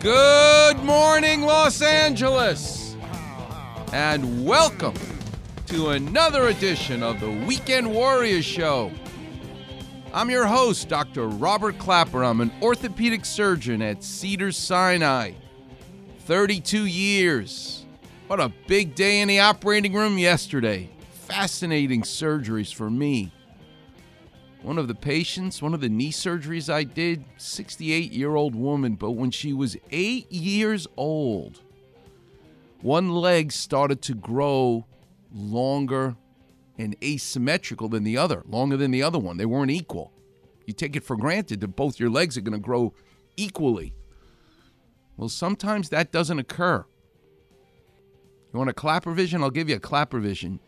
Good morning, Los Angeles, and welcome to another edition of the Weekend Warriors Show. I'm your host, Dr. Robert Clapper. I'm an orthopedic surgeon at Cedar Sinai. 32 years. What a big day in the operating room yesterday. Fascinating surgeries for me. One of the patients, one of the knee surgeries I did, 68 year old woman, but when she was eight years old, one leg started to grow longer and asymmetrical than the other, longer than the other one. They weren't equal. You take it for granted that both your legs are going to grow equally. Well, sometimes that doesn't occur. You want a clapper vision? I'll give you a clapper vision.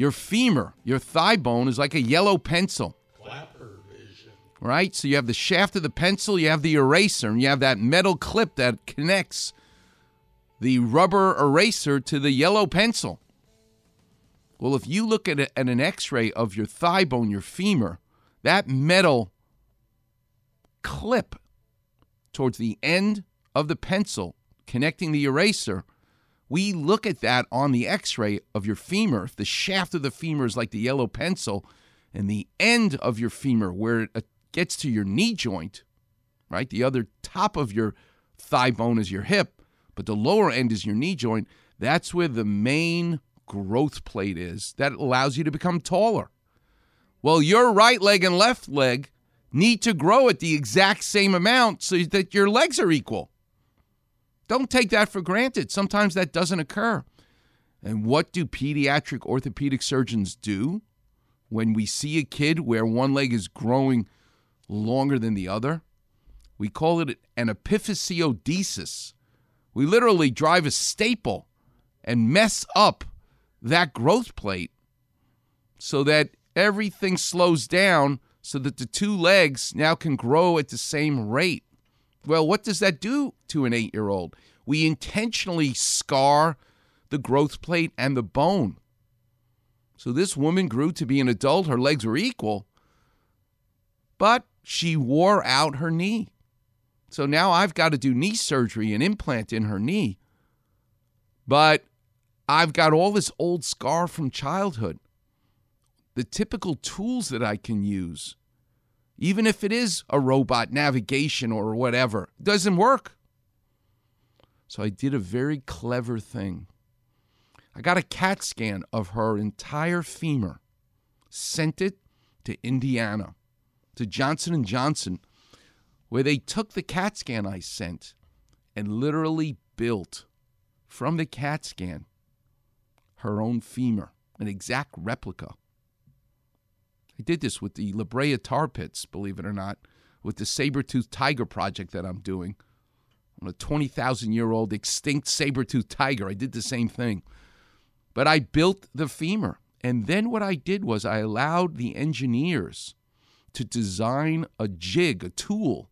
Your femur, your thigh bone, is like a yellow pencil. Clapper vision. Right? So you have the shaft of the pencil, you have the eraser, and you have that metal clip that connects the rubber eraser to the yellow pencil. Well, if you look at, a, at an x ray of your thigh bone, your femur, that metal clip towards the end of the pencil connecting the eraser we look at that on the x ray of your femur. If the shaft of the femur is like the yellow pencil, and the end of your femur, where it uh, gets to your knee joint, right? The other top of your thigh bone is your hip, but the lower end is your knee joint. That's where the main growth plate is that allows you to become taller. Well, your right leg and left leg need to grow at the exact same amount so that your legs are equal. Don't take that for granted. Sometimes that doesn't occur. And what do pediatric orthopedic surgeons do when we see a kid where one leg is growing longer than the other? We call it an epiphysiodesis. We literally drive a staple and mess up that growth plate so that everything slows down so that the two legs now can grow at the same rate. Well, what does that do to an eight year old? We intentionally scar the growth plate and the bone. So this woman grew to be an adult. Her legs were equal, but she wore out her knee. So now I've got to do knee surgery, and implant in her knee. But I've got all this old scar from childhood. The typical tools that I can use even if it is a robot navigation or whatever, doesn't work. So I did a very clever thing. I got a CAT scan of her entire femur, sent it to Indiana, to Johnson & Johnson, where they took the CAT scan I sent and literally built from the CAT scan her own femur, an exact replica. I did this with the La Brea Tar Pits, believe it or not, with the saber-toothed tiger project that I'm doing. On a 20,000 year old extinct saber-toothed tiger. I did the same thing. But I built the femur. And then what I did was I allowed the engineers to design a jig, a tool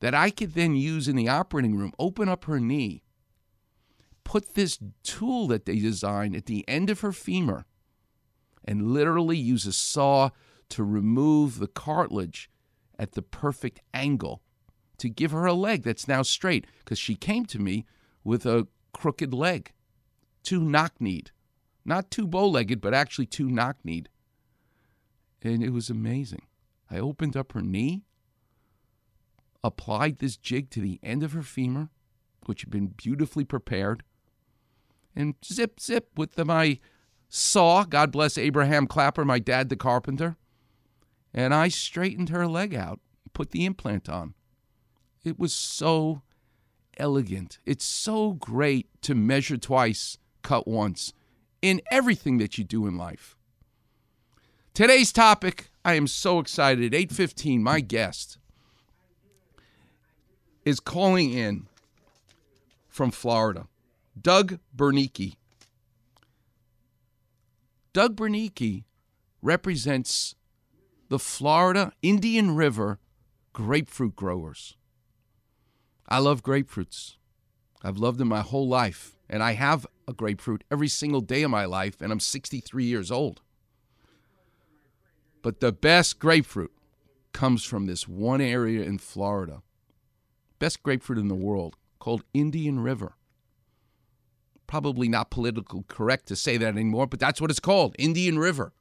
that I could then use in the operating room, open up her knee, put this tool that they designed at the end of her femur, and literally use a saw to remove the cartilage at the perfect angle to give her a leg that's now straight because she came to me with a crooked leg, too knock kneed. Not too bow legged, but actually too knock kneed. And it was amazing. I opened up her knee, applied this jig to the end of her femur, which had been beautifully prepared, and zip, zip with the, my saw. God bless Abraham Clapper, my dad, the carpenter and I straightened her leg out, put the implant on. It was so elegant. It's so great to measure twice, cut once in everything that you do in life. Today's topic, I am so excited. 8:15, my guest is calling in from Florida. Doug Bernicki. Doug Bernicki represents the Florida Indian River grapefruit growers. I love grapefruits. I've loved them my whole life, and I have a grapefruit every single day of my life, and I'm 63 years old. But the best grapefruit comes from this one area in Florida. Best grapefruit in the world, called Indian River. Probably not politically correct to say that anymore, but that's what it's called Indian River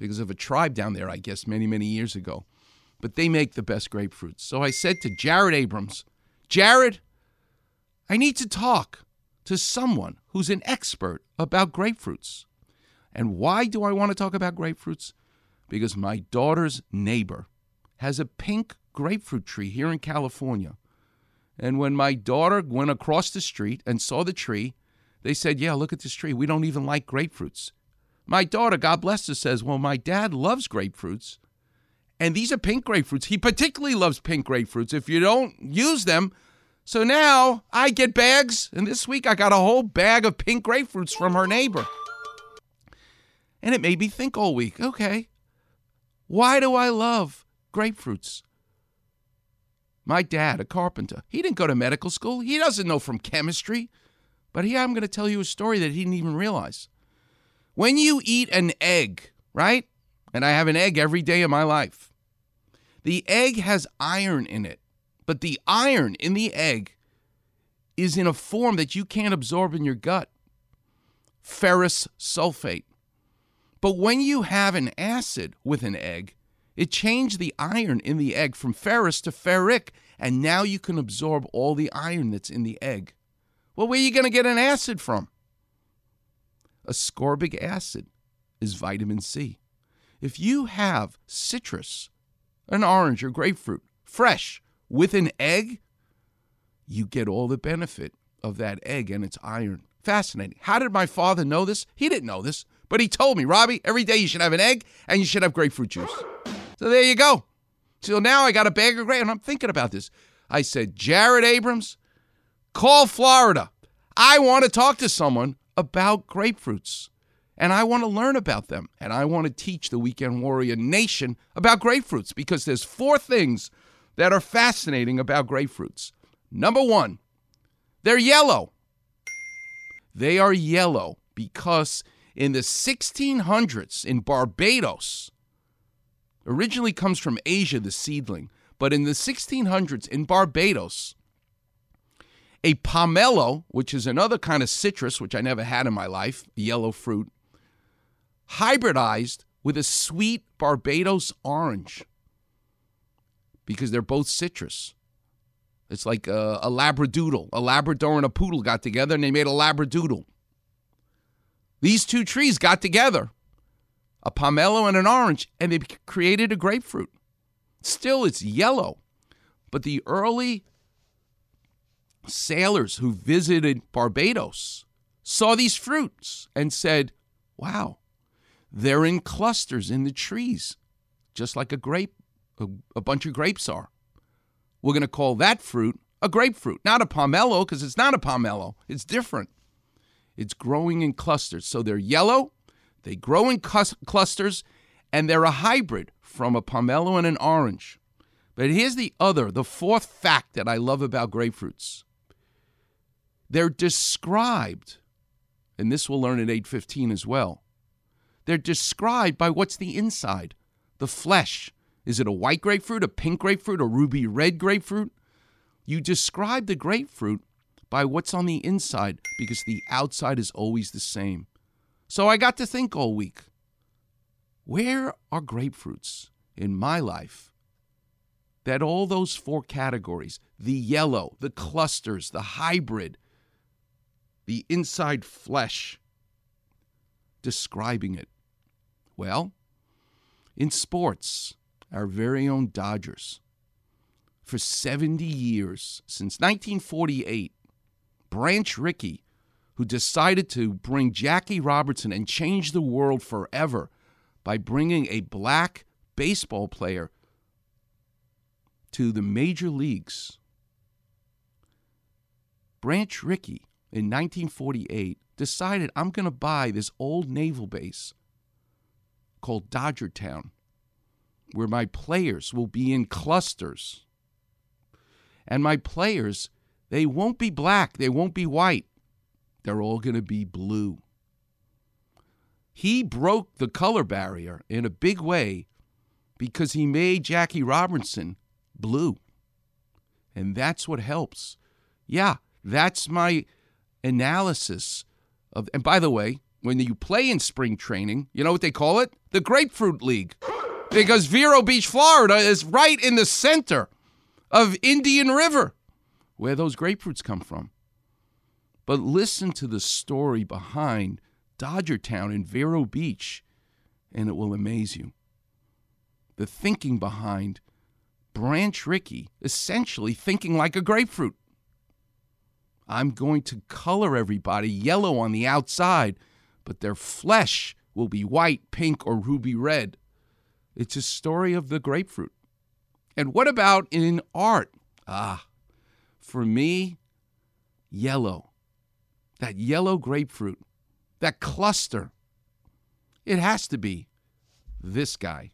because of a tribe down there, I guess, many, many years ago. But they make the best grapefruits. So I said to Jared Abrams, Jared, I need to talk to someone who's an expert about grapefruits. And why do I want to talk about grapefruits? Because my daughter's neighbor has a pink grapefruit tree here in California. And when my daughter went across the street and saw the tree, they said, Yeah, look at this tree. We don't even like grapefruits. My daughter, God bless her, says, Well, my dad loves grapefruits. And these are pink grapefruits. He particularly loves pink grapefruits. If you don't use them, so now I get bags. And this week I got a whole bag of pink grapefruits from her neighbor. And it made me think all week okay, why do I love grapefruits? My dad, a carpenter, he didn't go to medical school. He doesn't know from chemistry. But here I'm going to tell you a story that he didn't even realize. When you eat an egg, right? And I have an egg every day of my life. The egg has iron in it, but the iron in the egg is in a form that you can't absorb in your gut ferrous sulfate. But when you have an acid with an egg, it changed the iron in the egg from ferrous to ferric, and now you can absorb all the iron that's in the egg. Well, where are you going to get an acid from? Ascorbic acid is vitamin C. If you have citrus, an orange or grapefruit, fresh with an egg, you get all the benefit of that egg and its iron. Fascinating. How did my father know this? He didn't know this, but he told me, Robbie, every day you should have an egg and you should have grapefruit juice. So there you go. So now I got a bag of grape, and I'm thinking about this. I said, Jared Abrams, call Florida. I want to talk to someone about grapefruits. And I want to learn about them. And I want to teach the Weekend Warrior Nation about grapefruits because there's four things that are fascinating about grapefruits. Number one, they're yellow. They are yellow because in the 1600s in Barbados, originally comes from Asia, the seedling, but in the 1600s in Barbados, a pomelo, which is another kind of citrus, which I never had in my life, yellow fruit, hybridized with a sweet Barbados orange because they're both citrus. It's like a, a labradoodle. A labrador and a poodle got together and they made a labradoodle. These two trees got together, a pomelo and an orange, and they created a grapefruit. Still, it's yellow, but the early sailors who visited Barbados saw these fruits and said, Wow, they're in clusters in the trees, just like a grape, a, a bunch of grapes are. We're going to call that fruit a grapefruit, not a pomelo, because it's not a pomelo. It's different. It's growing in clusters. So they're yellow, they grow in cus- clusters, and they're a hybrid from a pomelo and an orange. But here's the other, the fourth fact that I love about grapefruits. They're described, and this we'll learn at 8:15 as well. They're described by what's the inside, the flesh. Is it a white grapefruit, a pink grapefruit, a ruby red grapefruit? You describe the grapefruit by what's on the inside because the outside is always the same. So I got to think all week where are grapefruits in my life that all those four categories the yellow, the clusters, the hybrid, the inside flesh, describing it? Well, in sports, our very own Dodgers, for 70 years, since 1948, Branch Rickey, who decided to bring Jackie Robertson and change the world forever by bringing a black baseball player to the major leagues. Branch Rickey in 1948 decided I'm going to buy this old naval base called Dodgertown, where my players will be in clusters. And my players, they won't be black, they won't be white, they're all going to be blue. He broke the color barrier in a big way because he made Jackie Robinson blue. And that's what helps. Yeah, that's my analysis of and by the way, when you play in spring training, you know what they call it? The Grapefruit League. Because Vero Beach, Florida is right in the center of Indian River, where those grapefruits come from. But listen to the story behind Dodgertown in Vero Beach, and it will amaze you. The thinking behind Branch Rickey essentially thinking like a grapefruit. I'm going to color everybody yellow on the outside, but their flesh will be white, pink, or ruby red. It's a story of the grapefruit. And what about in art? Ah, for me, yellow. That yellow grapefruit, that cluster. It has to be this guy.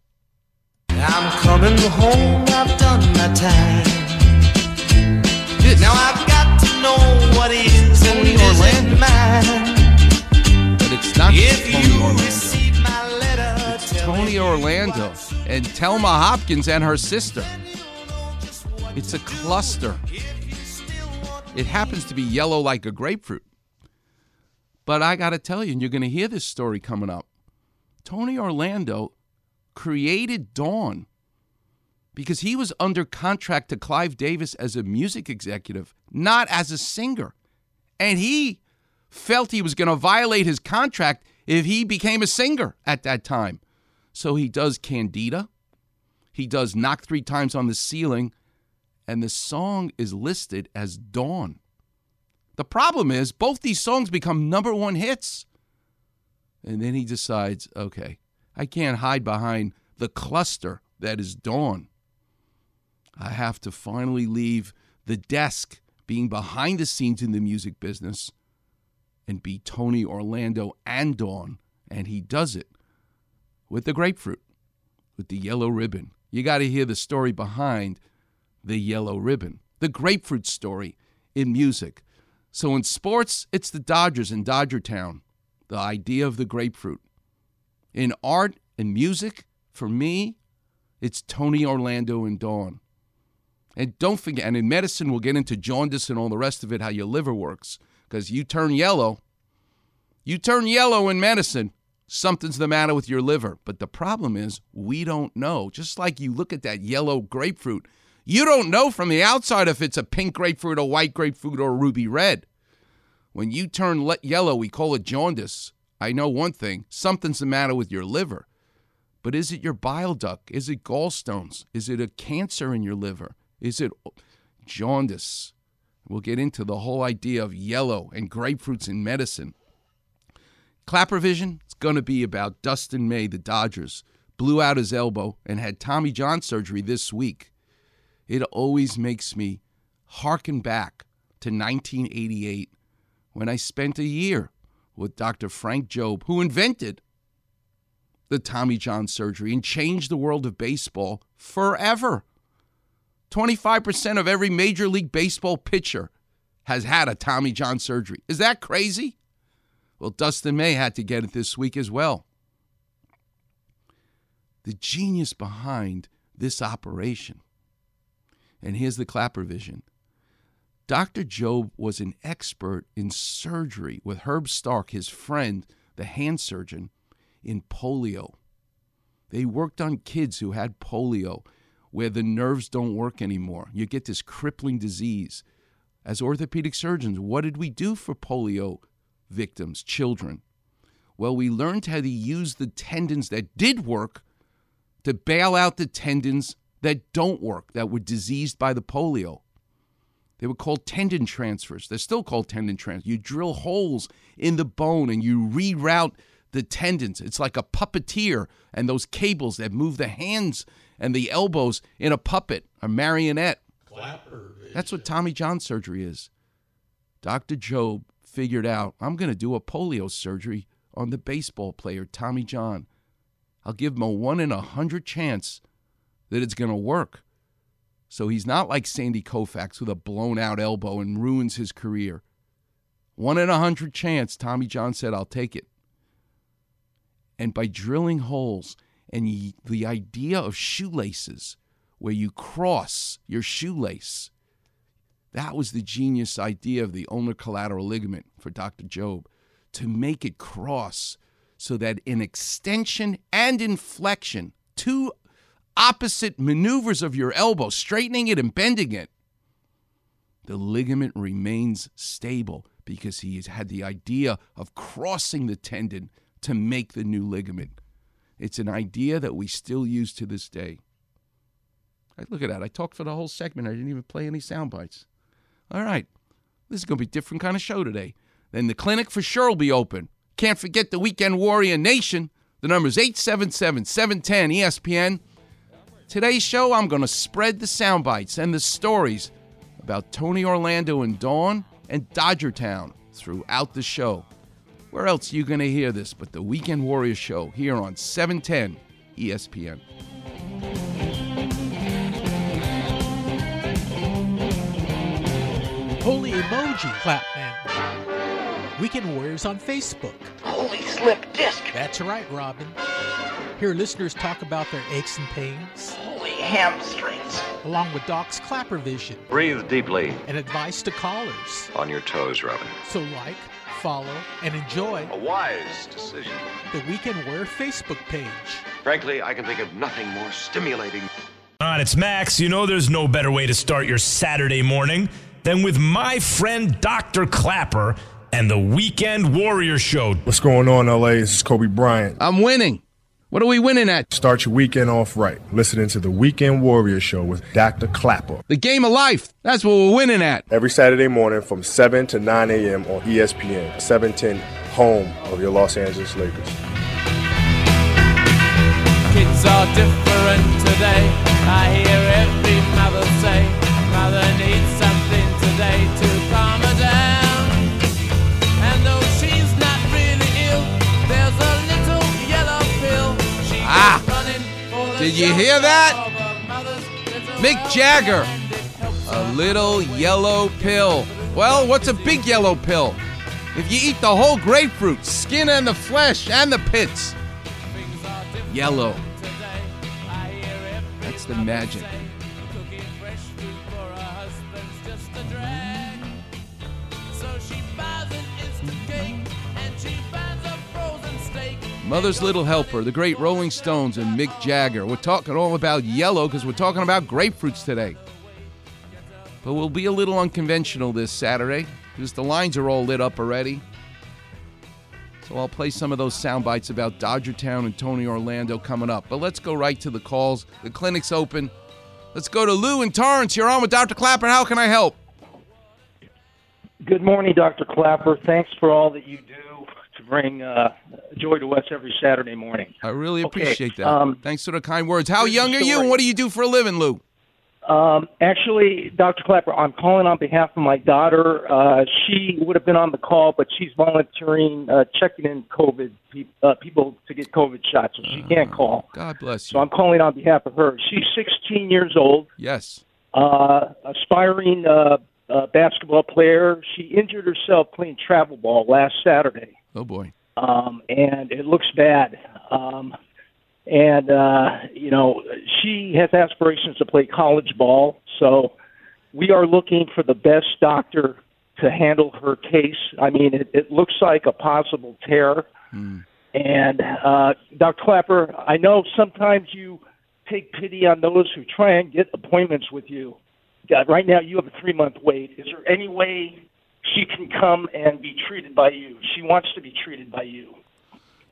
I'm coming home, I've done my time. This. Now I've got know what is Tony and Orlando. mine. But it's not Tony Orlando. letter, tell Tony Orlando and Telma Hopkins and her sister. It's a cluster. It happens to be yellow like a grapefruit. But I got to tell you, and you're going to hear this story coming up. Tony Orlando created Dawn because he was under contract to Clive Davis as a music executive, not as a singer. And he felt he was going to violate his contract if he became a singer at that time. So he does Candida. He does Knock Three Times on the Ceiling. And the song is listed as Dawn. The problem is, both these songs become number one hits. And then he decides, okay, I can't hide behind the cluster that is Dawn. I have to finally leave the desk being behind the scenes in the music business and be Tony Orlando and Dawn. And he does it with the grapefruit, with the yellow ribbon. You got to hear the story behind the yellow ribbon, the grapefruit story in music. So in sports, it's the Dodgers in Dodgertown, the idea of the grapefruit. In art and music, for me, it's Tony Orlando and Dawn. And don't forget, and in medicine, we'll get into jaundice and all the rest of it, how your liver works. Because you turn yellow, you turn yellow in medicine, something's the matter with your liver. But the problem is, we don't know. Just like you look at that yellow grapefruit, you don't know from the outside if it's a pink grapefruit, a white grapefruit, or a ruby red. When you turn yellow, we call it jaundice. I know one thing something's the matter with your liver. But is it your bile duct? Is it gallstones? Is it a cancer in your liver? Is it jaundice? We'll get into the whole idea of yellow and grapefruits in medicine. Clapper Vision, it's going to be about Dustin May, the Dodgers, blew out his elbow and had Tommy John surgery this week. It always makes me harken back to 1988 when I spent a year with Dr. Frank Jobe, who invented the Tommy John surgery and changed the world of baseball forever. 25% of every Major League Baseball pitcher has had a Tommy John surgery. Is that crazy? Well, Dustin May had to get it this week as well. The genius behind this operation, and here's the Clapper vision. Dr. Jobe was an expert in surgery with Herb Stark, his friend, the hand surgeon, in polio. They worked on kids who had polio, where the nerves don't work anymore. You get this crippling disease. As orthopedic surgeons, what did we do for polio victims, children? Well, we learned how to use the tendons that did work to bail out the tendons that don't work, that were diseased by the polio. They were called tendon transfers. They're still called tendon transfers. You drill holes in the bone and you reroute the tendons. It's like a puppeteer and those cables that move the hands and the elbows in a puppet, a marionette. That's what Tommy John surgery is. Dr. Jobe figured out I'm going to do a polio surgery on the baseball player, Tommy John. I'll give him a one in a hundred chance that it's going to work. So he's not like Sandy Koufax with a blown out elbow and ruins his career. One in a hundred chance, Tommy John said, I'll take it. And by drilling holes and y- the idea of shoelaces, where you cross your shoelace, that was the genius idea of the ulnar collateral ligament for Dr. Jobe to make it cross so that in extension and in flexion, two opposite maneuvers of your elbow, straightening it and bending it, the ligament remains stable because he has had the idea of crossing the tendon to make the new ligament. It's an idea that we still use to this day. Look at that. I talked for the whole segment. I didn't even play any sound bites. All right. This is going to be a different kind of show today. Then the clinic for sure will be open. Can't forget the Weekend Warrior Nation. The number is 877 710 ESPN. Today's show, I'm going to spread the sound bites and the stories about Tony Orlando and Dawn and Dodger Town throughout the show. Where else are you going to hear this but the Weekend Warrior Show here on E 710 ESPN? Holy emoji clap man. Weekend Warriors on Facebook. Holy slip disc. That's right, Robin. Hear listeners talk about their aches and pains, Holy hamstrings. along with Doc's Clapper Vision Breathe deeply. and advice to callers. On your toes, Robin. So like, follow, and enjoy A wise decision. the Weekend Warrior Facebook page. Frankly, I can think of nothing more stimulating. On, it's Max. You know there's no better way to start your Saturday morning than with my friend Dr. Clapper and the Weekend Warrior Show. What's going on, LA? This is Kobe Bryant. I'm winning. What are we winning at? Start your weekend off right. Listening to the Weekend Warrior Show with Dr. Clapper. The game of life. That's what we're winning at. Every Saturday morning from 7 to 9 a.m. on ESPN, 710, home of your Los Angeles Lakers. Kids are different today. I hear every mother say, Did you hear that? Mick Jagger. A little yellow pill. Well, what's a big yellow pill? If you eat the whole grapefruit, skin and the flesh and the pits, yellow. That's the magic. Mother's Little Helper, the great Rolling Stones, and Mick Jagger. We're talking all about yellow because we're talking about grapefruits today. But we'll be a little unconventional this Saturday because the lines are all lit up already. So I'll play some of those sound bites about Dodger Town and Tony Orlando coming up. But let's go right to the calls. The clinic's open. Let's go to Lou and Torrance. You're on with Dr. Clapper. How can I help? Good morning, Dr. Clapper. Thanks for all that you do bring uh, joy to us every Saturday morning. I really Okay, appreciate that. um, Thanks for the kind words. How young are you and what do you do for a living, Lou? Um, actually, Dr. Clapper, I'm calling on behalf of my daughter. Uh, she would have been on the call, but she's volunteering, uh, checking in COVID pe- uh, people to get COVID shots, so she can't call. God bless you. So. I'm calling on behalf of her. She's 16 years old. Yes. uh, aspiring uh, uh, basketball player. She injured herself playing travel ball last Saturday, Oh boy. um, and it looks bad. Um, and uh, you know, she has aspirations to play college ball, so we are looking for the best doctor to handle her case. I mean, it, it looks like a possible tear. And uh, Dr. Clapper, I know sometimes you take pity on those who try and get appointments with you. God, right now you have a three month wait. Is there any way she can come and be treated by you? She wants to be treated by you.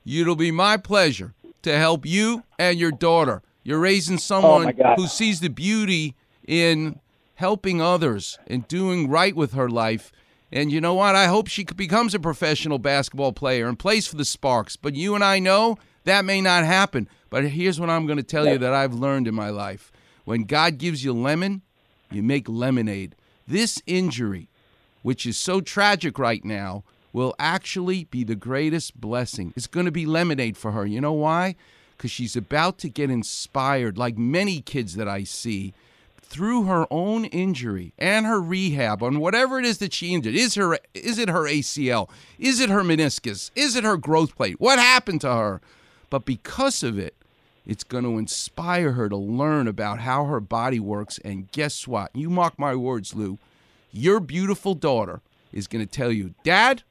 It'll be my pleasure to help you and your daughter. You're raising Oh, someone God. who sees the beauty in helping others and doing right with her life. And you know what? I hope she becomes a professional basketball player and plays for the Sparks. But you and I know that may not happen. But here's what I'm going to tell you that I've learned in my life. When God gives you lemon, you make lemonade. This injury, which is so tragic right now, will actually be the greatest blessing. It's going to be lemonade for her. You know why? Because she's about to get inspired, like many kids that I see, through her own injury and her rehab on whatever it is that she injured. Is her is it her ACL? Is it her meniscus? Is it her growth plate? What happened to her? But because of it, it's going to inspire her to learn about how her body works. And guess what? You mark my words, Lou. Your beautiful daughter is going to tell you, Dad,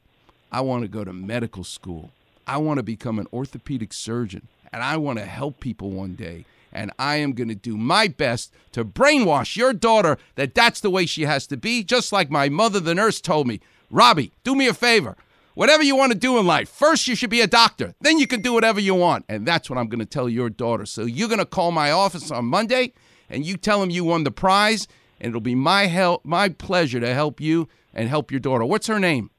I want to go to medical school. I want to become an orthopedic surgeon. And I want to help people one day. And I am going to do my best to brainwash your daughter that that's the way she has to be, just like my mother, the nurse, told me. Robbie, do me a favor. Whatever you want to do in life, first you should be a doctor. Then you can do whatever you want. And that's what I'm going to tell your daughter. So you're going to call my office on Monday and you tell them you won the prize. And it'll be my help, my pleasure to help you and help your daughter. What's her name?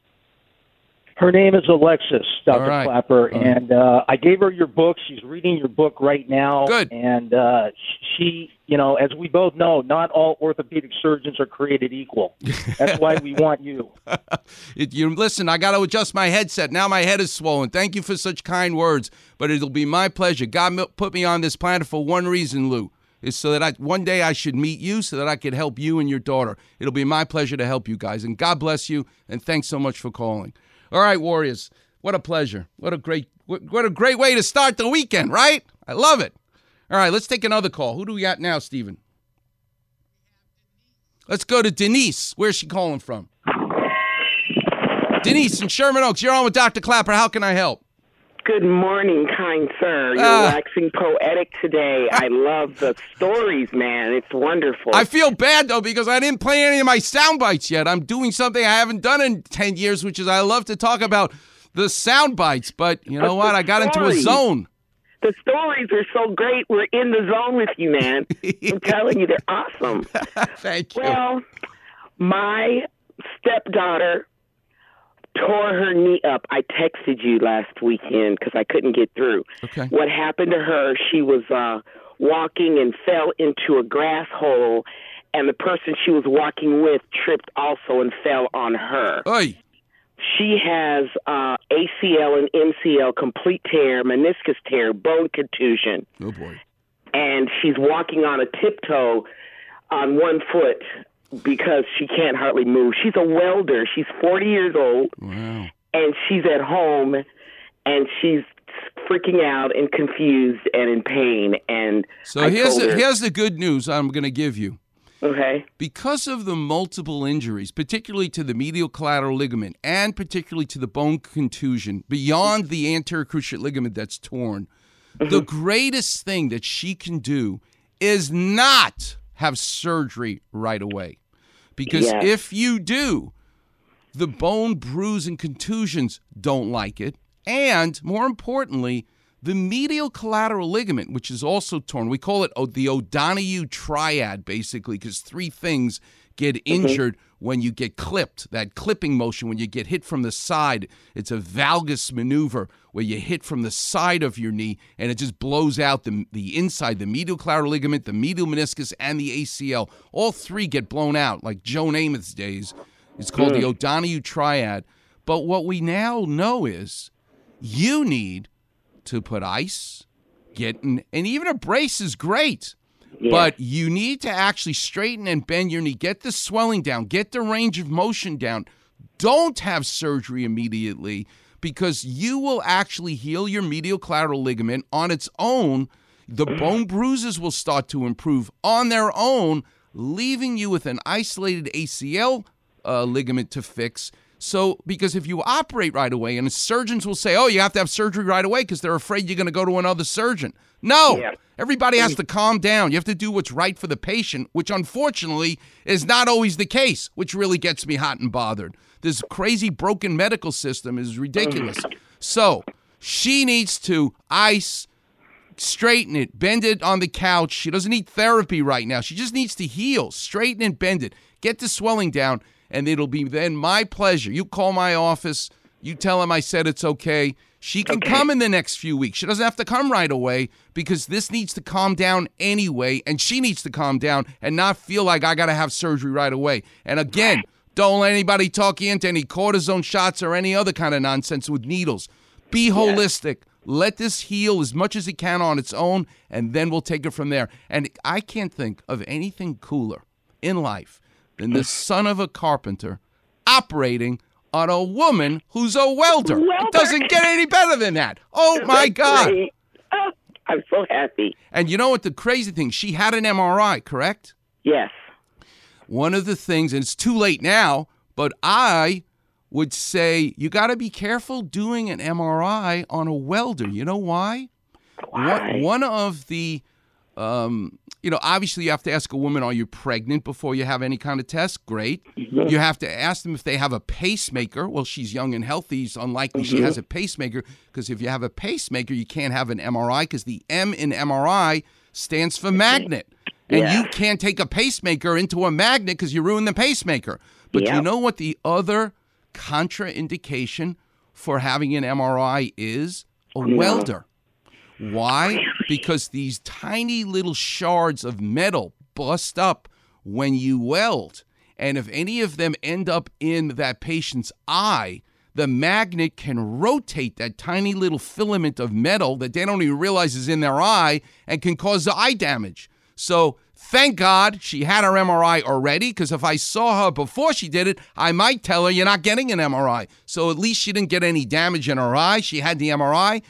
Her name is Alexis, Dr. Right. Clapper, right. and uh, I gave her your book. She's reading your book right now. Good. And uh, she, you know, as we both know, not all orthopedic surgeons are created equal. That's why we want you. It, you listen. I got to adjust my headset. Now my head is swollen. Thank you for such kind words, but it'll be my pleasure. God put me on this planet for one reason, Lou, is so that I one day I should meet you, so that I could help you and your daughter. It'll be my pleasure to help you guys, and God bless you. And thanks so much for calling. All right, Warriors. What a pleasure. What a great what, a great way to start the weekend, right? I love it. All right, let's take another call. Who do we got now, Steven? Let's go to Denise. Where's she calling from? Denise in Sherman Oaks. You're on with Dr. Clapper. How can I help? Good morning, kind sir. You're Ah. waxing poetic today. I love the stories, man. It's wonderful. I feel bad though because I didn't play any of my sound bites yet. I'm doing something I haven't done in 10 years, which is I love to talk about the sound bites, but you know what? I got into a zone. the stories are so great. We're in the zone with you, man. I'm telling you, they're awesome. Thank you. Well, my stepdaughter tore her knee up. I texted you last weekend because I couldn't get through. Okay. What happened to her? She was uh, walking and fell into a grass hole, and the person she was walking with tripped also and fell on her. Oy. She has uh, ACL and MCL complete tear, meniscus tear, bone contusion, Oh boy. and she's walking on a tiptoe on one foot because she can't hardly move. She's a welder. She's 40 years old, Wow. and she's at home, and she's freaking out and confused and in pain. And So I here's the, her, here's the good news I'm going to give you. okay, Because of the multiple injuries, particularly to the medial collateral ligament and particularly to the bone contusion, beyond the anterior cruciate ligament that's torn, the mm-hmm. greatest thing that she can do is not have surgery right away. Because Yes. if you do, the bone bruise and contusions don't like it. And more importantly, the medial collateral ligament, which is also torn, we call it the O'Donoghue triad, basically, because three things get mm-hmm. injured when you get clipped. That clipping motion, when you get hit from the side, it's a valgus maneuver where you hit from the side of your knee and it just blows out the, the inside, the medial collateral ligament, the medial meniscus, and the ACL. All three get blown out, like Joe Namath's days. It's called the hmm. O'Donoghue triad. But what we now know is you need to put ice, get in, and even a brace is great. But you need to actually straighten and bend your knee, get the swelling down, get the range of motion down. Don't have surgery immediately because you will actually heal your medial collateral ligament on its own. The bone bruises will start to improve on their own, leaving you with an isolated ACL uh, ligament to fix. So, because if you operate right away, and surgeons will say, oh, you have to have surgery right away because they're afraid you're going to go to another surgeon. No, Yeah. everybody has hmm. to calm down. You have to do what's right for the patient, which unfortunately is not always the case, which really gets me hot and bothered. This crazy broken medical system is ridiculous. Mm-hmm. So, she needs to ice, straighten it, bend it on the couch. She doesn't need therapy right now. She just needs to heal, straighten and bend it, get the swelling down, and it'll be then my pleasure. You call my office, you tell him I said it's okay. She can Okay. come in the next few weeks. She doesn't have to come right away because this needs to calm down anyway, and she needs to calm down and not feel like I got to have surgery right away. And again, don't let anybody talk you into any cortisone shots or any other kind of nonsense with needles. Be holistic. Let this heal as much as it can on its own, and then we'll take it from there. And I can't think of anything cooler in life than the son of a carpenter operating on a woman who's a welder. It doesn't get any better than that. Oh my God. Oh, I'm so happy. And you know what the crazy thing? She had an MRI, correct? Yes. One of the things, and it's too late now, but I would say you got to be careful doing an MRI on a welder. You know why? Why? One, one of the, um, you know, obviously you have to ask a woman, are you pregnant before you have any kind of test? Great. You have to ask them if they have a pacemaker. Well, she's young and healthy. It's unlikely she Mhm. has a pacemaker because if you have a pacemaker, you can't have an MRI because the M in MRI stands for magnet. And Yeah. you can't take a pacemaker into a magnet because you ruin the pacemaker. But you know what the other contraindication for having an MRI is? A welder. Why? Because these tiny little shards of metal bust up when you weld. And if any of them end up in that patient's eye, the magnet can rotate that tiny little filament of metal that they don't even realize is in their eye and can cause the eye damage. So thank God she had her MRI already, because if I saw her before she did it, I might tell her you're not getting an MRI. So at least she didn't get any damage in her eye. She had the MRI.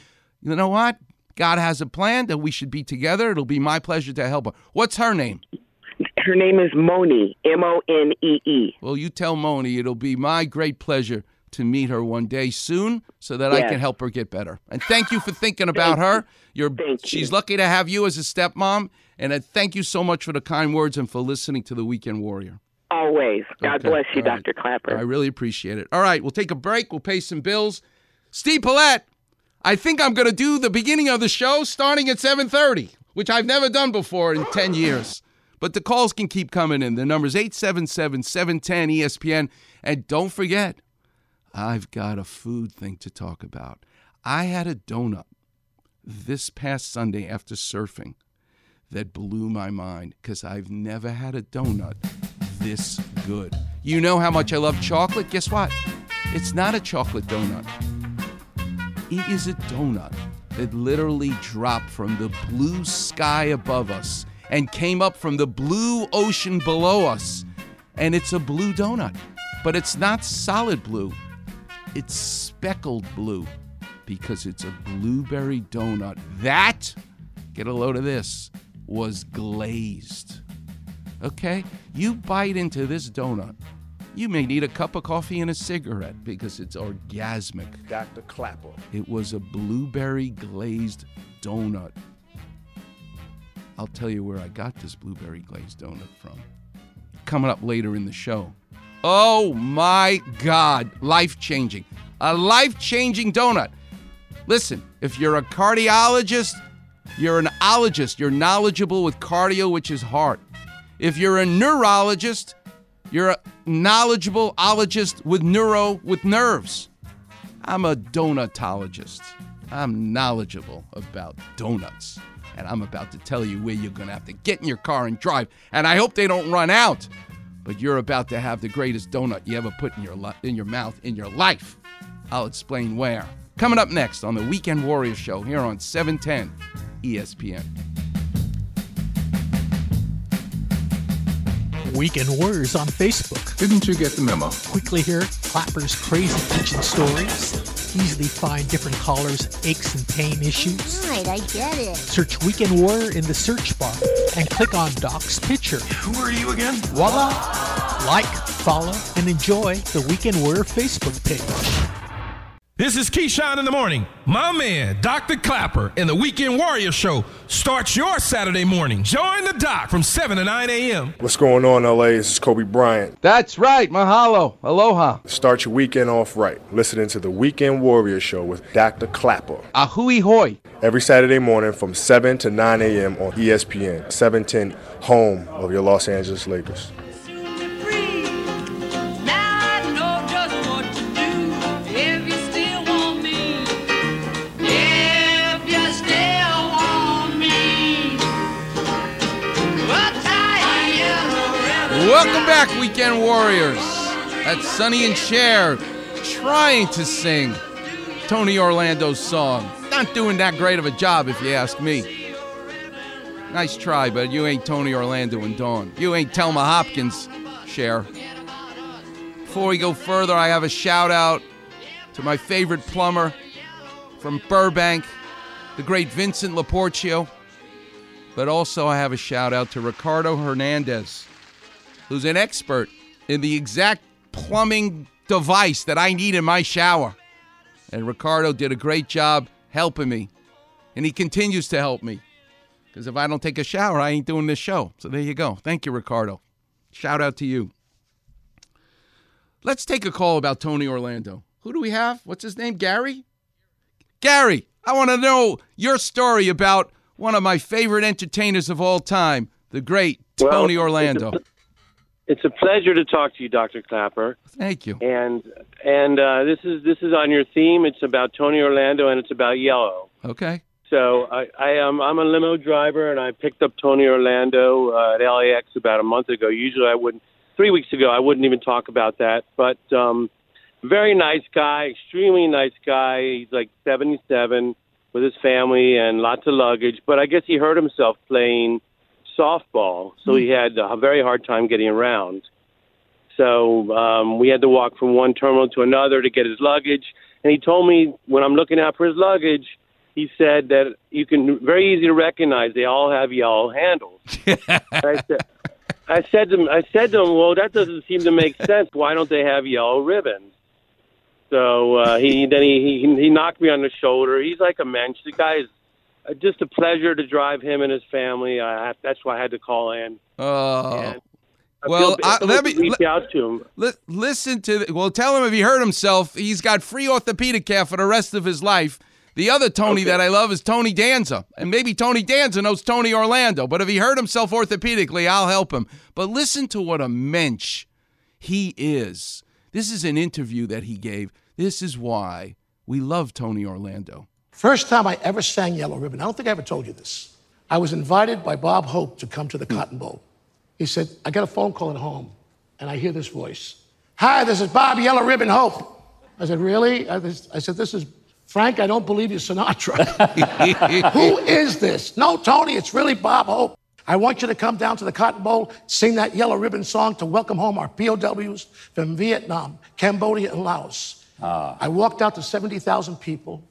You know what? God has a plan that we should be together. It'll be my pleasure to help her. What's her name? Her name is Monee, M O N E E. Well, you tell Monee it'll be my great pleasure to meet her one day soon so that I can help her get better. And thank you for thinking about her. You're thank she's lucky to have you as a stepmom and I thank you so much for the kind words and for listening to the Weekend Warrior. Always. God Okay, bless you, all right. Dr. Clapper. I really appreciate it. All right, we'll take a break. We'll pay some bills. Steve Paulette, I think I'm going to do the beginning of the show starting at 7:30, which I've never done before in 10 years. But the calls can keep coming in. The number's 877-710-ESPN. And don't forget, I've got a food thing to talk about. I had a donut this past Sunday after surfing that blew my mind because I've never had a donut this good. You know how much I love chocolate? Guess what? It's not a chocolate donut. It is a donut that literally dropped from the blue sky above us and came up from the blue ocean below us. And it's a blue donut, but it's not solid blue. It's speckled blue because it's a blueberry donut. That, get a load of this, was glazed. Okay? You bite into this donut. You may need a cup of coffee and a cigarette because it's orgasmic. Dr. Clapper. It was a blueberry glazed donut. I'll tell you where I got this blueberry glazed donut from. Coming up later in the show. Oh my God, life changing. A life changing donut. Listen, if you're a cardiologist, you're an ologist. You're knowledgeable with cardio, which is heart. If you're a neurologist, you're a knowledgeable ologist with neuro, with nerves. I'm a donutologist. I'm knowledgeable about donuts. And I'm about to tell you where you're going to have to get in your car and drive. And I hope they don't run out. But you're about to have the greatest donut you ever put in your li- in your mouth in your life. I'll explain where. Coming up next on the Weekend Warrior Show here on E 710 ESPN. Weekend Warriors on Facebook. Didn't you get the memo? Quickly hear Clapper's crazy kitchen stories. Easily find different callers' aches and pain issues. Right, I get it. Search Weekend Warrior in the search bar and click on Doc's picture. Who are you again? Voila! Like, follow, and enjoy the Weekend Warrior Facebook page. This is Keyshawn in the morning. My man, Dr. Clapper, in the Weekend Warrior Show starts your Saturday morning. Join the doc from 7 to 9 a.m. What's going on, LA? This is Kobe Bryant. That's right. Mahalo. Aloha. Start your weekend off right. Listening to the Weekend Warrior Show with Dr. Clapper. Ahui hoi. Every Saturday morning from 7 to 9 a.m. on ESPN, 710, home of your Los Angeles Lakers. Back, Weekend Warriors. That's Sonny and Cher trying to sing Tony Orlando's song. Not doing that great of a job, if you ask me. Nice try, but you ain't Tony Orlando and Dawn. You ain't Thelma Hopkins, Cher. Before we go further, I have a shout out to my favorite plumber from Burbank, the great Vincent Laporcio. But also, I have a shout out to Ricardo Hernandez, who's an expert in the exact plumbing device that I need in my shower. And Ricardo did a great job helping me. And he continues to help me. Because if I don't take a shower, I ain't doing this show. So there you go. Thank you, Ricardo. Shout out to you. Let's take a call about Tony Orlando. Who do we have? What's his name? Gary? Gary, I want to know your story about one of my favorite entertainers of all time, the great Well, Tony Orlando. It's a, pleasure to talk to you, Dr. Klapper. Thank you. And and uh, this is this is on your theme. It's about Tony Orlando and it's about yellow. Okay. So I, I am I'm a limo driver and I picked up Tony Orlando uh, at LAX about a month ago. Usually I wouldn't. Three weeks ago I wouldn't even talk about that, but um, very nice guy, extremely nice guy. He's like 77 with his family and lots of luggage. But I guess he hurt himself playing softball, so he had a very hard time getting around. So um, we had to walk from one terminal to another to get his luggage. And he told me when I'm looking out for his luggage, he said that you can very easy to recognize they all have yellow handles. I said, I said to him, I said to him, well, that doesn't seem to make sense. Why don't they have yellow ribbons? So uh, he then he, he he knocked me on the shoulder. He's like a mensch. The guy is Uh, just a pleasure to drive him and his family. I that's why I had to call in. Oh. And I well, feel- I, let me reach out to him. li- listen to. The, well, tell him if he hurt himself, he's got free orthopedic care for the rest of his life. The other Tony that I love is Tony Danza, and maybe Tony Danza knows Tony Orlando. But if he hurt himself orthopedically, I'll help him. But listen to what a mensch he is. This is an interview that he gave. This is why we love Tony Orlando. First time I ever sang Yellow Ribbon, I don't think I ever told you this. I was invited by Bob Hope to come to the hmm. Cotton Bowl. He said, I got a phone call at home, and I hear this voice. Hi, this is Bob Yellow Ribbon Hope. I said, Really? I, this- I said, This is Frank, I don't believe you're Sinatra. Who is this? No, Tony, it's really Bob Hope. I want you to come down to the Cotton Bowl, sing that Yellow Ribbon song to welcome home our POWs from Vietnam, Cambodia, and Laos. Ah. I walked out to 70,000 people.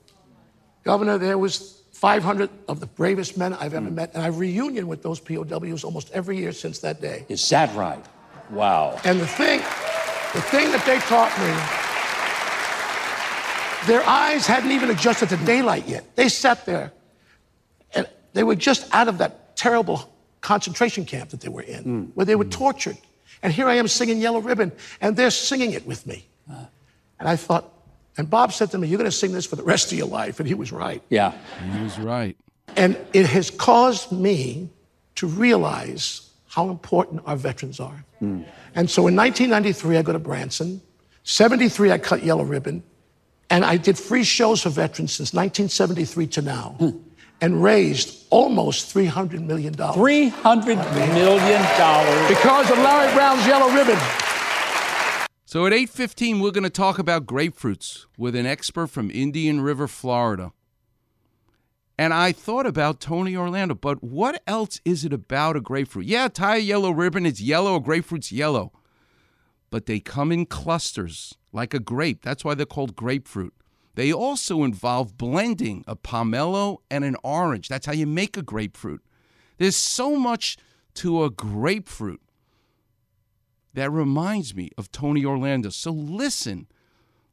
Governor, there was 500 of the bravest men I've ever hmm. met, and I have reunion with those POWs almost every year since that day. Is that right? Wow. And the thing, the thing that they taught me, their eyes hadn't even adjusted to daylight yet. They sat there, and they were just out of that terrible concentration camp that they were in, hmm. where they were hmm. tortured. And here I am singing Yellow Ribbon, and they're singing it with me. Uh. And I thought, and Bob said to me, You're going to sing this for the rest of your life. And he was right. Yeah. He was right. And it has caused me to realize how important our veterans are. Hmm. And so in 1993, I go to Branson. 73, I cut Yellow Ribbon. And I did free shows for veterans since 1973 to now hmm. and raised almost $300 million. $300 million. Because of Larry Brown's Yellow Ribbon. So at 8:15 we're going to talk about grapefruits with an expert from Indian River, Florida. And I thought about Tony Orlando, but what else is it about a grapefruit? Yeah, tie a yellow ribbon, it's yellow, a grapefruit's yellow. But they come in clusters like a grape. That's why they're called grapefruit. They also involve blending a pomelo and an orange. That's how you make a grapefruit. There's so much to a grapefruit that reminds me of Tony Orlando. So listen,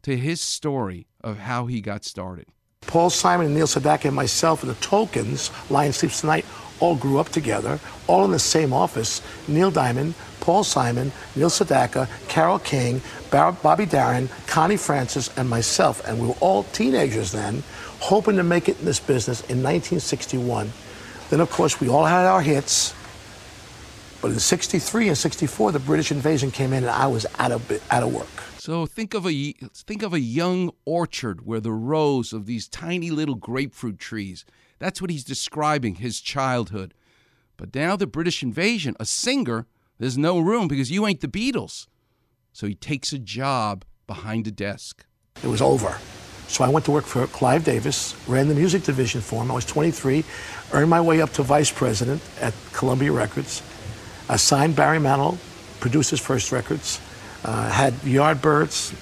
to his story of how he got started. Paul Simon and Neil Sedaka and myself and the Tokens, Lion Sleeps Tonight, all grew up together, all in the same office. Neil Diamond, Paul Simon, Neil Sedaka, Carole King, Bar- Bobby Darin, Connie Francis, and myself. And we were all teenagers then, hoping to make it in this business in 1961. Then, of course, we all had our hits. But in 63 and 64, the British invasion came in and I was out of, out of work. So think of a think of a young orchard where the rows of these tiny little grapefruit trees. That's what he's describing his childhood. But now the British invasion, a singer, there's no room because you ain't the Beatles. So he takes a job behind a desk. It was over. So I went to work for Clive Davis, ran the music division for him. I was 23, earned my way up to vice president at Columbia Records. I signed Barry Manilow, produced his first records. Uh, had Yardbirds,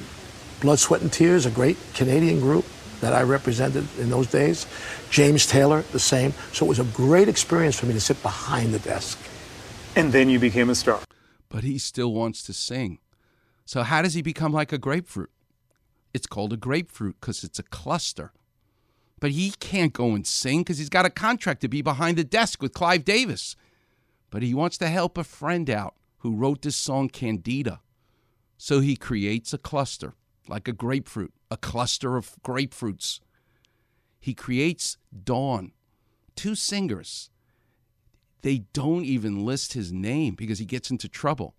Blood, Sweat, and Tears, a great Canadian group that I represented in those days. James Taylor, the same. So it was a great experience for me to sit behind the desk. And then you became a star. But he still wants to sing. So how does he become like a grapefruit? It's called a grapefruit because it's a cluster. But he can't go and sing because he's got a contract to be behind the desk with Clive Davis. But he wants to help a friend out who wrote this song Candida. So he creates a cluster, like a grapefruit, a cluster of grapefruits. He creates Dawn, two singers. They don't even list his name because he gets into trouble.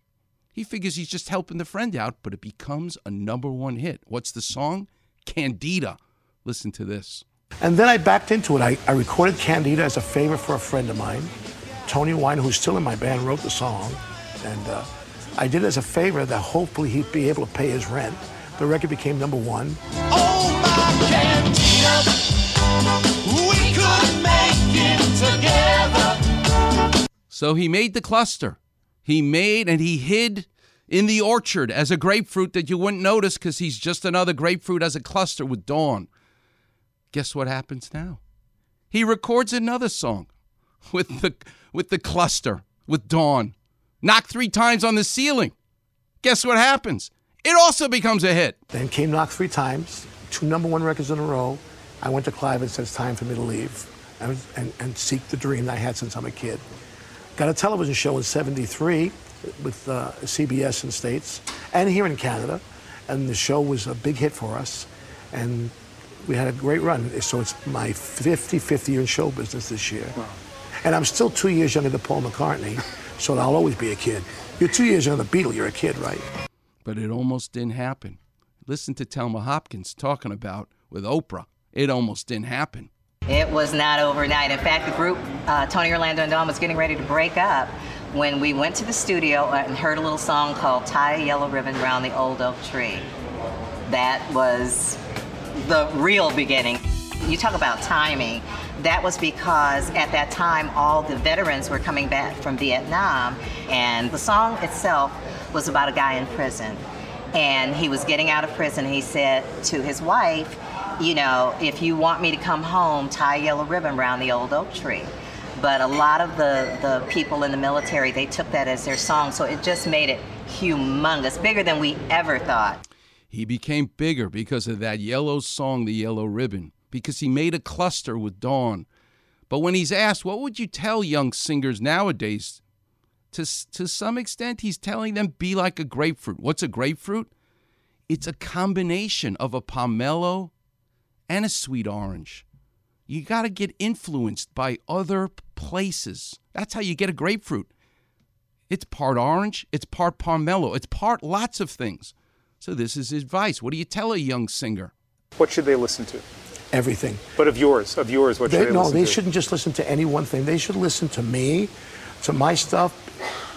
He figures he's just helping the friend out, but it becomes a number one hit. What's the song? Candida. Listen to this. And then I backed into it. I, I recorded Candida as a favor for a friend of mine. Toni Wine, who's still in my band, wrote the song. And uh, I did it as a favor that hopefully he'd be able to pay his rent. The record became number one. Oh, my Candida, we could make it together. So he made the cluster. He made and he hid in the orchard as a grapefruit that you wouldn't notice because he's just another grapefruit as a cluster with Dawn. Guess what happens now? He records another song with the with the cluster with Dawn. Knock three times on the ceiling. Guess what happens? It also becomes a hit. Then came Knock three times, two number one records in a row. I went to Clive and said, it's time for me to leave and, and, and seek the dream that I had since I'm a kid. Got a television show in 73 with uh, CBS in the States and here in Canada. And the show was a big hit for us. And we had a great run. So it's my 55th year in show business this year. And I'm still two years younger than Paul McCartney, so I'll always be a kid. You're two years younger than Beatle, you're a kid, right? But it almost didn't happen. Listen to Thelma Hopkins talking about with Oprah. It almost didn't happen. It was not overnight. In fact, the group, uh, Tony Orlando and Dawn, was getting ready to break up when we went to the studio and heard a little song called Tie a Yellow Ribbon Round the Old Oak Tree. That was the real beginning. You talk about timing. That was because at that time all the veterans were coming back from Vietnam, and the song itself was about a guy in prison. And he was getting out of prison. He said to his wife, You know, if you want me to come home, tie a yellow ribbon around the old oak tree. But a lot of the, the people in the military, they took that as their song, so it just made it humongous, bigger than we ever thought. He became bigger because of that yellow song, The Yellow Ribbon, because he made a cluster with Dawn. But when he's asked, what would you tell young singers nowadays? To, to some extent, he's telling them, be like a grapefruit. What's a grapefruit? It's a combination of a pomelo and a sweet orange. You got to get influenced by other places. That's how you get a grapefruit. It's part orange, it's part pomelo, it's part lots of things. So this is advice. What do you tell a young singer? What should they listen to? Everything. But of yours, of yours, what should They, they, no, they to? shouldn't just listen to any one thing. They should listen to me, to my stuff,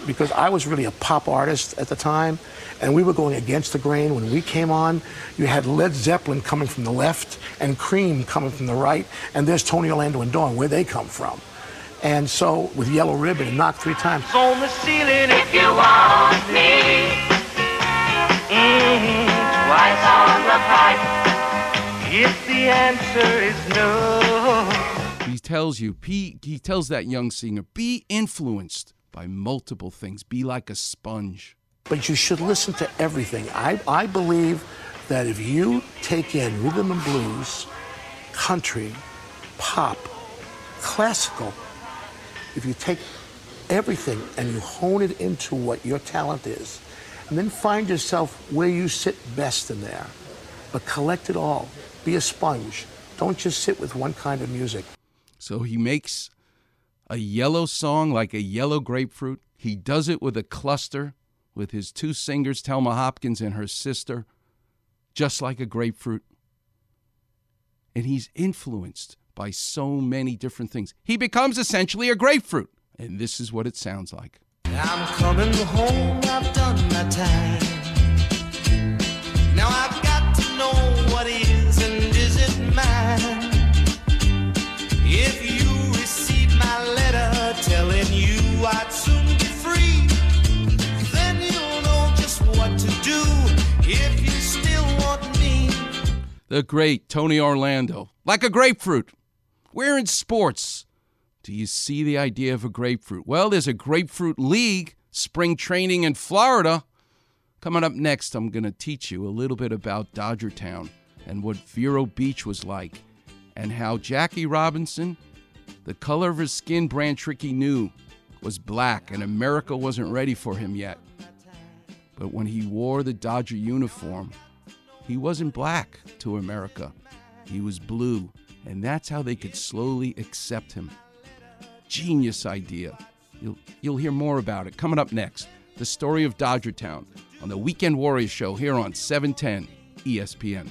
because I was really a pop artist at the time, and we were going against the grain. When we came on, you had Led Zeppelin coming from the left and Cream coming from the right, and there's Tony Orlando and Dawn, where they come from. And so with Yellow Ribbon and Knock Three Times, on the ceiling if you want me. Mm-hmm. Twice on the pipe. If the answer is no. He tells you, be, he tells that young singer, be influenced by multiple things. Be like a sponge. but you should listen to everything. I, I believe that if you take in rhythm and blues, country, pop, classical, if you take everything and you hone it into what your talent is, and then find yourself where you sit best in there, but collect it all. Be a sponge. Don't just sit with one kind of music. So he makes a yellow song like a yellow grapefruit. He does it with a cluster with his two singers, Thelma Hopkins and her sister, just like a grapefruit. And he's influenced by so many different things. He becomes essentially a grapefruit. And this is what it sounds like. I'm coming home, I've done my time. Now I've The great Tony Orlando, like a grapefruit. We're in sports. Do you see the idea of a grapefruit? Well, there's a grapefruit league, spring training in Florida. Coming up next, I'm going to teach you a little bit about Dodger Town and what Vero Beach was like, and how Jackie Robinson, the color of his skin, Branch Rickey knew was black, and America wasn't ready for him yet. But when he wore the Dodger uniform, he wasn't black to America. He was blue, and that's how they could slowly accept him. Genius idea. You'll, you'll hear more about it coming up next. The story of Dodgertown on the Weekend Warriors show here on E 710 ESPN.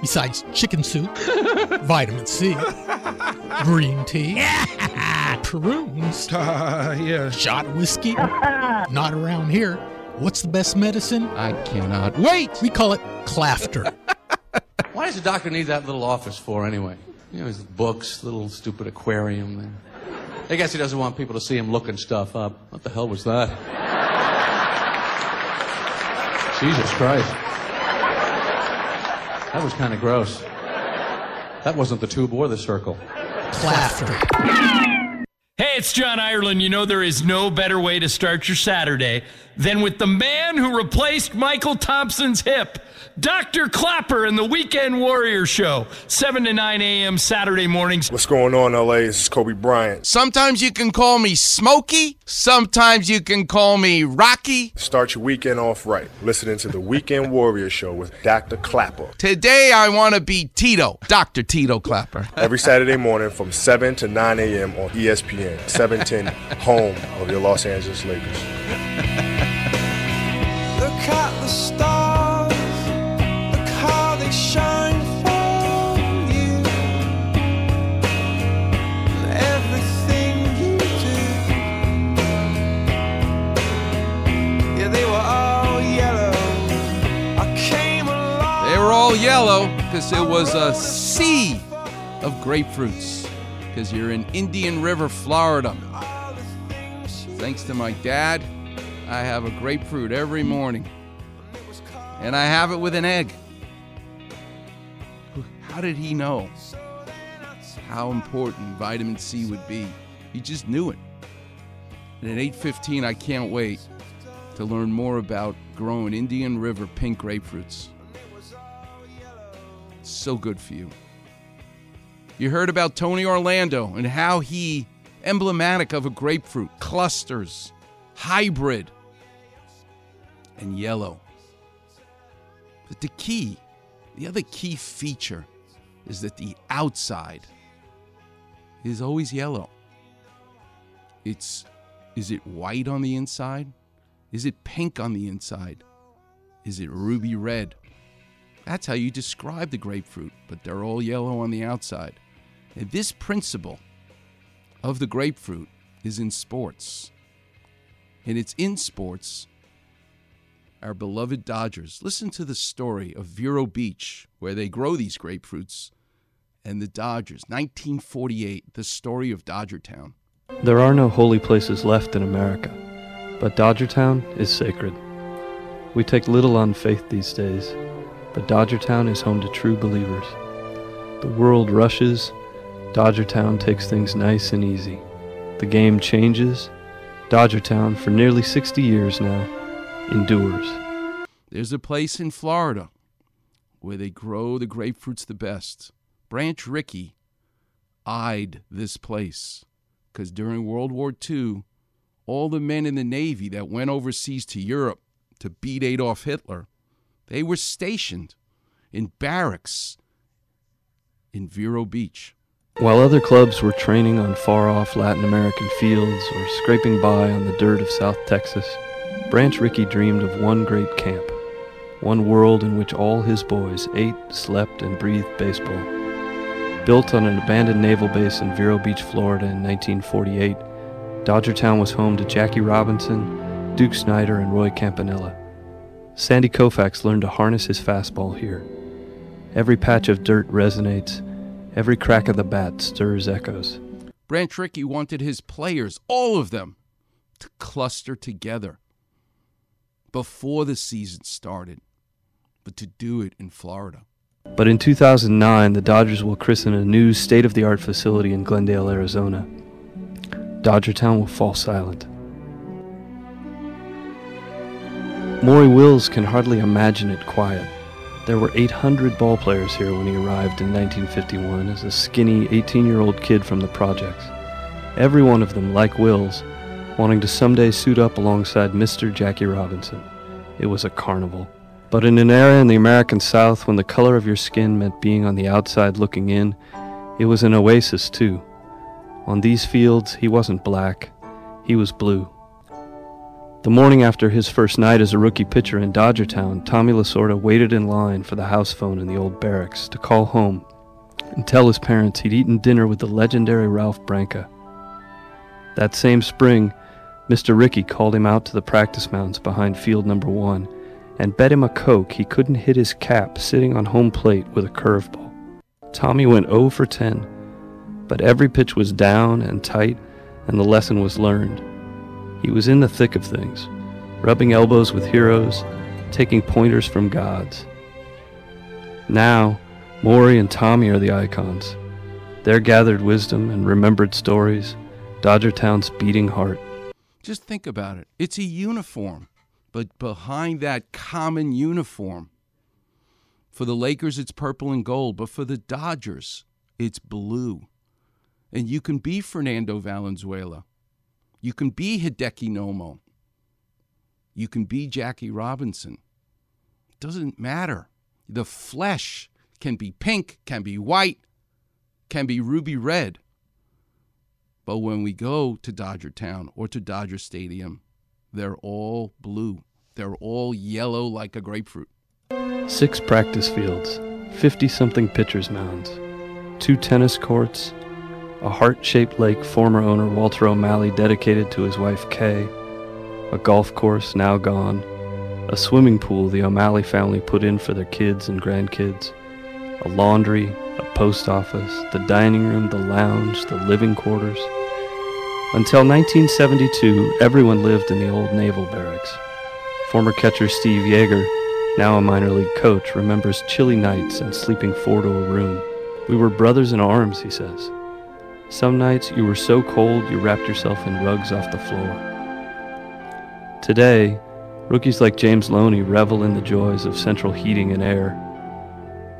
Besides chicken soup, vitamin C, green tea, prunes, uh, yeah. shot whiskey. Not around here. What's the best medicine? I cannot wait. We call it clafter. Why does the doctor need that little office for anyway? You know, his books, little stupid aquarium there. I guess he doesn't want people to see him looking stuff up. What the hell was that? Jesus Christ. That was kind of gross. That wasn't the tube or the circle. Clafter. Hey, it's John Ireland. You know, there is no better way to start your Saturday than with the man who replaced Mychal Thompson's hip, Dr. Klapper in the Weekend Warrior Show, 7 to 9 a.m. Saturday mornings. What's going on, LA? This is Kobe Bryant. Sometimes you can call me Smokey. Sometimes you can call me Rocky. Start your weekend off right. Listening to the Weekend Warrior Show with Dr. Klapper. Today I want to be Tito, Dr. Tito Klapper. Every Saturday morning from 7 to 9 a.m. on ESPN, 710, home of your Los Angeles Lakers. Look at the stars, yellow. I came along. They were all yellow because it was a sea of grapefruits because you're in Indian River, Florida. Thanks to my dad, I have a grapefruit every morning. And I have it with an egg. How did he know how important vitamin C would be? He just knew it. And at 8:15 I can't wait to learn more about growing Indian River pink grapefruits. So good for you. You heard about Tony Orlando and how he emblematic of a grapefruit, clusters, hybrid, and yellow. But the key, the other key feature is that the outside is always yellow. It's is it white on the inside? Is it pink on the inside? Is it ruby red? That's how you describe the grapefruit, but they're all yellow on the outside. And this principle of the grapefruit is in sports. And it's in sports our beloved Dodgers. Listen to the story of Vero Beach, where they grow these grapefruits, and the Dodgers. 1948, the story of Dodgertown. There are no holy places left in America, but Dodgertown is sacred. We take little on faith these days, but Dodgertown is home to true believers. The world rushes, Dodgertown takes things nice and easy. The game changes, Dodgertown, for nearly 60 years now, endures. There's a place in Florida where they grow the grapefruits the best. Branch Rickey eyed this place because during World War II, all the men in the Navy that went overseas to Europe to beat Adolf Hitler, they were stationed in barracks in Vero Beach. While other clubs were training on far off Latin American fields or scraping by on the dirt of South Texas, Branch Rickey dreamed of one great camp, one world in which all his boys ate, slept, and breathed baseball. Built on an abandoned naval base in Vero Beach, Florida in 1948, Dodgertown was home to Jackie Robinson, Duke Snider, and Roy Campanella. Sandy Koufax learned to harness his fastball here. Every patch of dirt resonates, every crack of the bat stirs echoes. Branch Rickey wanted his players, all of them, to cluster together before the season started, but to do it in Florida. But in 2009, the Dodgers will christen a new state of the art facility in Glendale, Arizona. Dodgertown will fall silent. Maury Wills can hardly imagine it quiet. There were 800 ballplayers here when he arrived in 1951 as a skinny 18 year old kid from the projects. Every one of them, like Wills, wanting to someday suit up alongside Mr. Jackie Robinson. It was a carnival. But in an era in the American South when the color of your skin meant being on the outside looking in, it was an oasis too. On these fields, he wasn't black, he was blue. The morning after his first night as a rookie pitcher in Dodgertown, Tommy Lasorda waited in line for the house phone in the old barracks to call home and tell his parents he'd eaten dinner with the legendary Ralph Branca. That same spring, Mr. Rickey called him out to the practice mounds behind field number one and bet him a Coke he couldn't hit his cap sitting on home plate with a curveball. Tommy went 0 for 10, but every pitch was down and tight, and the lesson was learned. He was in the thick of things, rubbing elbows with heroes, taking pointers from gods. Now, Maury and Tommy are the icons. Their gathered wisdom and remembered stories, Dodgertown's beating heart. Just think about it. It's a uniform, but behind that common uniform, for the Lakers, it's purple and gold, but for the Dodgers, it's blue. And you can be Fernando Valenzuela. You can be Hideki Nomo. You can be Jackie Robinson. It doesn't matter. The flesh can be pink, can be white, can be ruby red. But when we go to Dodger Town or to Dodger Stadium, they're all blue. They're all yellow like a grapefruit. Six practice fields, 50 something pitcher's mounds, two tennis courts, a heart shaped lake former owner Walter O'Malley dedicated to his wife Kay, a golf course now gone, a swimming pool the O'Malley family put in for their kids and grandkids, a laundry, a post office, the dining room, the lounge, the living quarters. Until 1972, everyone lived in the old naval barracks. Former catcher Steve Yeager, now a minor league coach, remembers chilly nights and sleeping four to a room. We were brothers in arms, he says. Some nights you were so cold you wrapped yourself in rugs off the floor. Today, rookies like James Loney revel in the joys of central heating and air.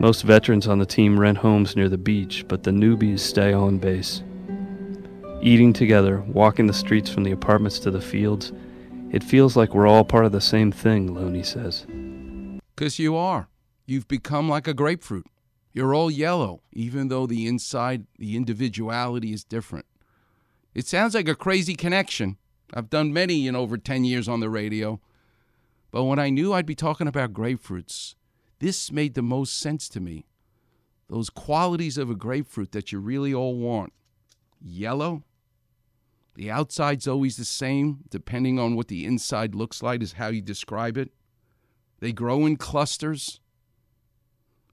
Most veterans on the team rent homes near the beach, but the newbies stay on base. Eating together, walking the streets from the apartments to the fields, it feels like we're all part of the same thing, Looney says. Because you are. you've become like a grapefruit. You're all yellow, even though the inside, the individuality is different. It sounds like a crazy connection. I've done many in over 10 years on the radio. But when I knew I'd be talking about grapefruits, this made the most sense to me. Those qualities of a grapefruit that you really all want yellow, the outside's always the same, depending on what the inside looks like, is how you describe it. They grow in clusters.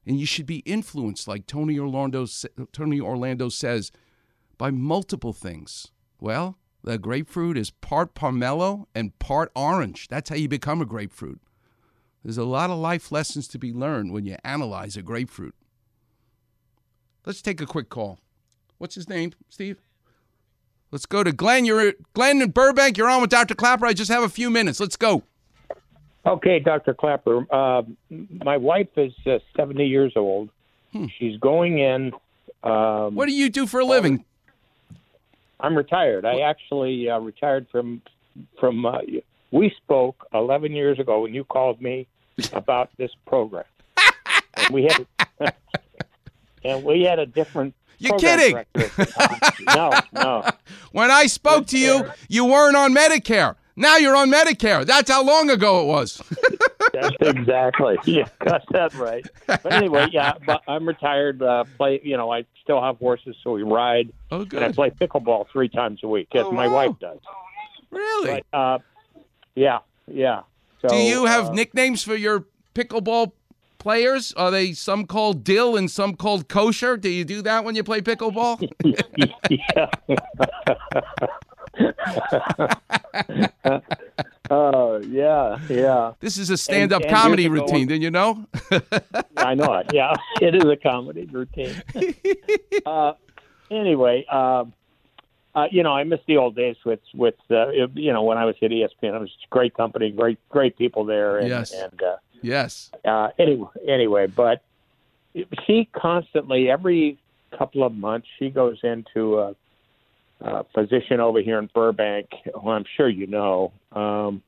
And you should be influenced, like Tony Orlando, Tony Orlando says, by multiple things. Well, the grapefruit is part pomelo and part orange. That's how you become a grapefruit. There's a lot of life lessons to be learned when you analyze a grapefruit. Let's take a quick call. What's his name, Steve? Let's go to Glenn. You're Glenn in Burbank. You're on with Dr. Klapper. I just have a few minutes. Let's go. Okay, Dr. Klapper. Uh, my wife is uh, 70 years old. She's going in. Um, What do you do for a living? I'm retired. I actually uh, retired from from. Uh, we spoke 11 years ago when you called me about this program. we had and we had a different. You're kidding. director at the time. no, no. When I spoke to you, you weren't on Medicare. Now you're on Medicare. That's how long ago it was. That's exactly. Yeah, got that right. But anyway, yeah, but I'm retired. Uh, play, you know, I still have horses, so we ride. Oh, good. And I play pickleball three times a week, as my wife does. Really? But, uh, yeah, yeah. So, do you have uh, nicknames for your pickleball players? Are they some called Dill and some called Kosher? Do you do that when you play pickleball? Oh yeah, yeah. This is a stand-up And- and comedy routine. didn't you know? I know it. Yeah, it is a comedy routine. uh, anyway, um, uh, you know, I miss the old days with with uh, you know when I was at ESPN. It was great company, great great people there. And, Yes. And uh, yes. uh, anyway, anyway, but she constantly every couple of months she goes into a, a physician over here in Burbank, who I'm sure you know, um,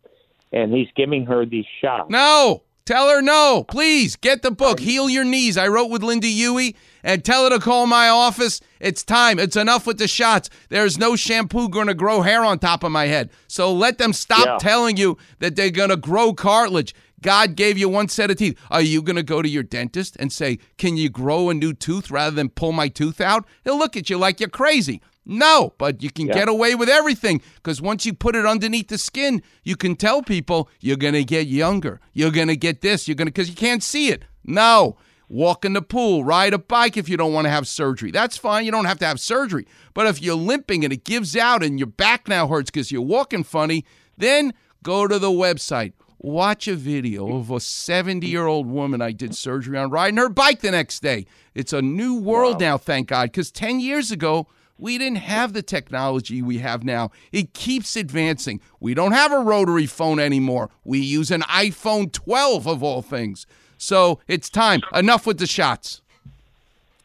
and he's giving her these shots. No. Tell her no. Please get the book, Heal Your Knees. I wrote with Lynda Huey and tell her to call my office. It's time. It's enough with the shots. There's no shampoo going to grow hair on top of my head. So let them stop Yeah. telling you that they're going to grow cartilage. God gave you one set of teeth. Are you going to go to your dentist and say, Can you grow a new tooth rather than pull my tooth out? He'll look at you like you're crazy. No, but you can Yeah. get away with everything because once you put it underneath the skin, you can tell people you're going to get younger. You're going to get this. You're going to, because you can't see it. No. Walk in the pool, ride a bike if you don't want to have surgery. That's fine. You don't have to have surgery. But if you're limping and it gives out and your back now hurts because you're walking funny, then go to the website. Watch a video of a 70 year old woman I did surgery on riding her bike the next day. It's a new world now, thank God, because 10 years ago, we didn't have the technology we have now. It keeps advancing. We don't have a rotary phone anymore. We use an iPhone 12 of all things. So it's time. Enough with the shots.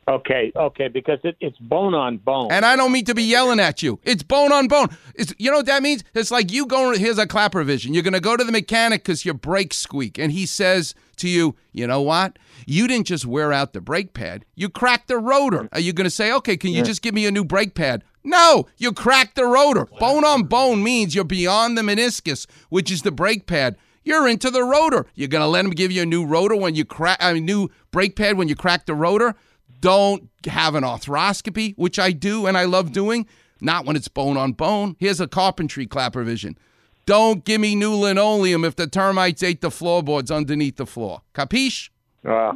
Okay, okay, because it, it's bone on bone. And I don't mean to be yelling at you. It's bone on bone. It's, you know what that means? It's like you going, here's a clapper vision. You're going to go to the mechanic because your brakes squeak. And he says to you, you know what? You didn't just wear out the brake pad, you cracked the rotor. Are you going to say, okay, can you Yeah. just give me a new brake pad? No, you cracked the rotor. Bone on bone means you're beyond the meniscus, which is the brake pad. You're into the rotor. You're going to let him give you a new rotor when you crack, a new brake pad when you crack the rotor? Don't have an arthroscopy, which I do and I love doing, not when it's bone on bone. Here's a carpentry clapper vision. Don't give me new linoleum if the termites ate the floorboards underneath the floor. Capiche? Uh,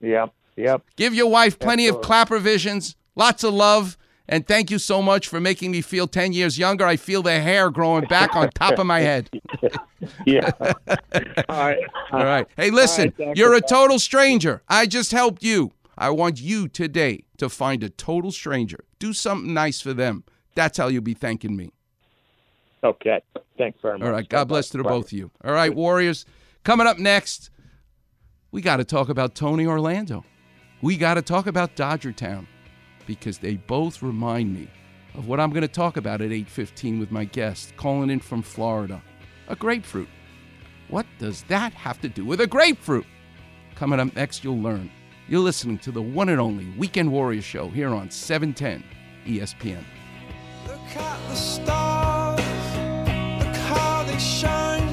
yep, yep. Give your wife plenty of Absolutely. clapper visions, lots of love, and thank you so much for making me feel 10 years younger. I feel the hair growing back on top of my head. yeah. All right. All right. Hey, listen, right, you're a total stranger. I just helped you. I want you today to find a total stranger. Do something nice for them. That's how you'll be thanking me. Okay. Thanks very much. All right. God bless to the both of you. All right, Warriors. Coming up next, we got to talk about Tony Orlando. We got to talk about Dodger Town because they both remind me of what I'm going to talk about at 8:15 with my guest calling in from Florida. A grapefruit. What does that have to do with a grapefruit? Coming up next, you'll learn. You're listening to the one and only Weekend Warrior Show here on E 710 ESPN. Look at the stars, look how they shine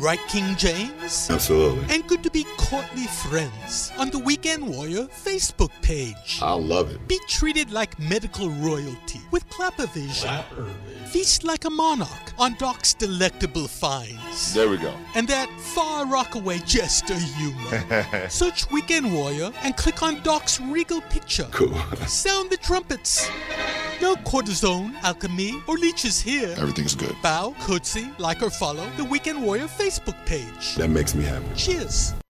right, King James? Absolutely. And good to be courtly friends on the Weekend Warrior Facebook page. I love it. Be treated like medical royalty with Clappervision. Feast like a monarch on Doc's delectable finds. There we go. And that far rockaway jester humor. Search Weekend Warrior and click on Doc's regal picture. Cool. Sound the trumpets. No cortisone, alchemy, or leeches here. Everything's good. Bow, curtsy, like or follow the Weekend Warrior Facebook page. That makes me happy. Cheers.